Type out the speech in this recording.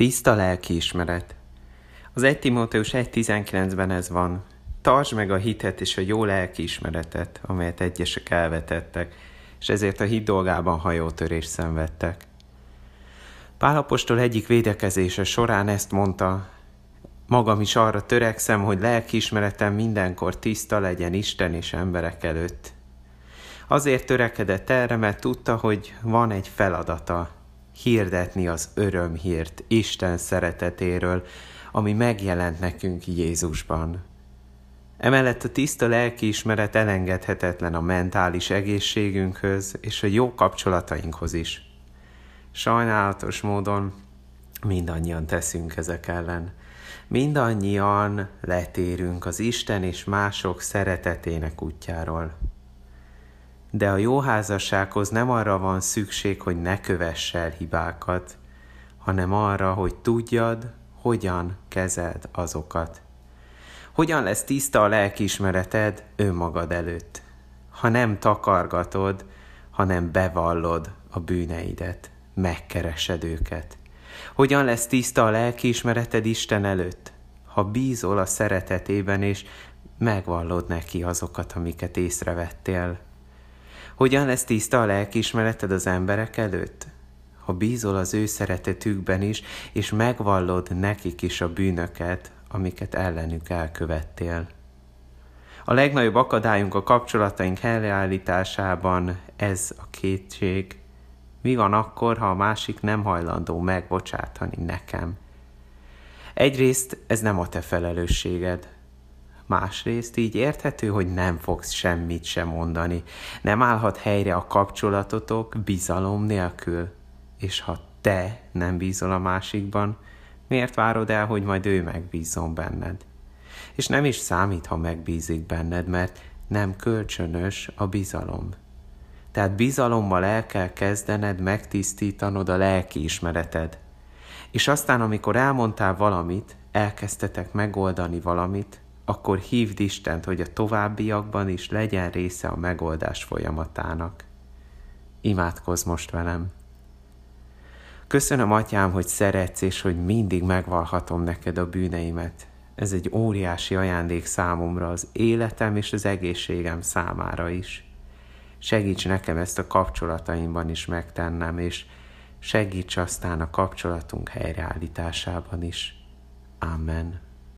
Tiszta lelkiismeret. Az 1 Timóteus 1.19-ben ez van. Tartsd meg a hitet és a jó lelkiismeretet, amelyet egyesek elvetettek, és ezért a hit dolgában hajótörést szenvedtek. Pálapostól egyik védekezése során ezt mondta, magam is arra törekszem, hogy lelkiismeretem mindenkor tiszta legyen Isten és emberek előtt. Azért törekedett erre, mert tudta, hogy van egy feladata, hirdetni az örömhírt Isten szeretetéről, ami megjelent nekünk Jézusban. Emellett a tiszta lelkiismeret elengedhetetlen a mentális egészségünkhöz és a jó kapcsolatainkhoz is. Sajnálatos módon mindannyian teszünk ezek ellen. Mindannyian letérünk az Isten és mások szeretetének útjáról. De a jó házassághoz nem arra van szükség, hogy ne kövess el hibákat, hanem arra, hogy tudjad, hogyan kezeld azokat. Hogyan lesz tiszta a lelkiismereted önmagad előtt, ha nem takargatod, hanem bevallod a bűneidet, megkeresed őket. Hogyan lesz tiszta a lelkiismereted Isten előtt, ha bízol a szeretetében, és megvallod neki azokat, amiket észrevettél. Hogyan lesz tiszta a lelkiismereted az emberek előtt? Ha bízol az ő szeretetükben is, és megvallod nekik is a bűnöket, amiket ellenük elkövettél. A legnagyobb akadályunk a kapcsolataink helyreállításában ez a kétség. Mi van akkor, ha a másik nem hajlandó megbocsátani nekem? Egyrészt ez nem a te felelősséged, Másrészt így érthető, hogy nem fogsz semmit sem mondani. Nem állhat helyre a kapcsolatotok bizalom nélkül. És ha te nem bízol a másikban, miért várod el, hogy majd ő megbízom benned? És nem is számít, ha megbízik benned, mert nem kölcsönös a bizalom. Tehát bizalommal el kell kezdened megtisztítanod a lelkiismereted. És aztán, amikor elmondtál valamit, elkezdtetek megoldani valamit, akkor hívd Istent, hogy a továbbiakban is legyen része a megoldás folyamatának. Imádkozz most velem! Köszönöm, Atyám, hogy szeretsz, és hogy mindig megvalhatom neked a bűneimet. Ez egy óriási ajándék számomra, az életem és az egészségem számára is. Segíts nekem ezt a kapcsolataimban is megtennem, és segíts aztán a kapcsolatunk helyreállításában is. Amen.